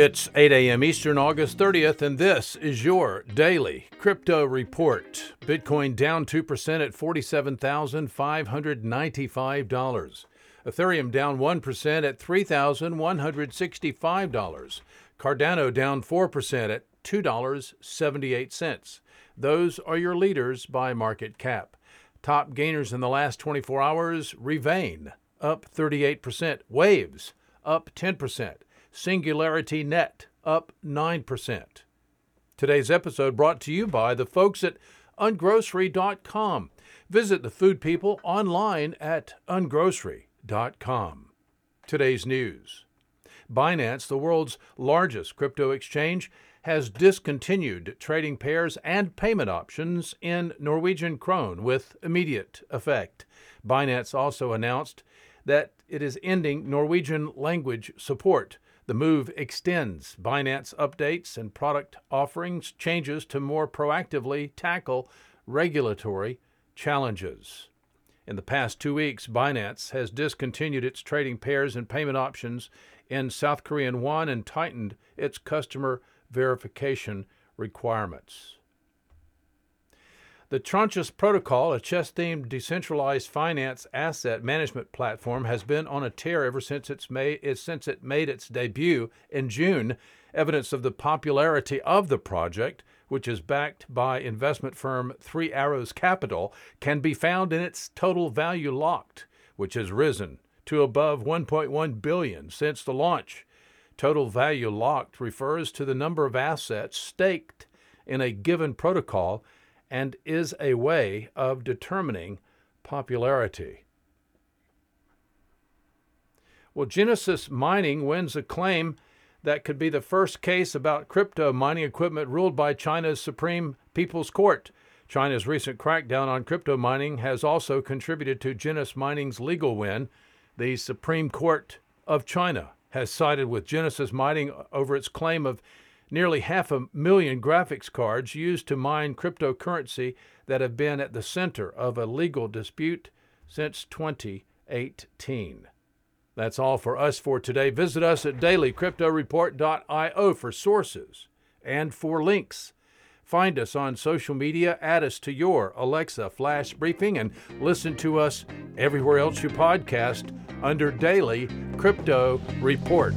It's 8 a.m. Eastern, August 30th, and this is your daily crypto report. Bitcoin down 2% at $47,595. Ethereum down 1% at $3,165. Cardano down 4% at $2.78. Those are your leaders by market cap. Top gainers in the last 24 hours Revain up 38%, Waves up 10%. Singularity Net, up 9%. Today's episode brought to you by the folks at ungrocery.com. Visit the food people online at ungrocery.com. Today's news Binance, the world's largest crypto exchange, has discontinued trading pairs and payment options in Norwegian krone with immediate effect. Binance also announced that it is ending Norwegian language support. The move extends Binance updates and product offerings changes to more proactively tackle regulatory challenges. In the past two weeks, Binance has discontinued its trading pairs and payment options in South Korean won and tightened its customer verification requirements. The Tranchess Protocol, a chess themed decentralized finance asset management platform, has been on a tear ever since, it's made, eh, since it made its debut in June. Evidence of the popularity of the project, which is backed by investment firm Three Arrows Capital, can be found in its total value locked, which has risen to above 1.1 billion since the launch. Total value locked refers to the number of assets staked in a given protocol and is a way of determining popularity. Well, Genesis Mining wins a claim that could be the first case about crypto mining equipment ruled by China's Supreme People's Court. China's recent crackdown on crypto mining has also contributed to Genesis Mining's legal win. The Supreme Court of China has sided with Genesis Mining over its claim of nearly half a million graphics cards used to mine cryptocurrency that have been at the center of a legal dispute since 2018. That's all for us for today. Visit us at dailycryptoreport.io for sources and for links. Find us on social media, add us to your Alexa flash briefing, and listen to us everywhere else you podcast under Daily Crypto Report.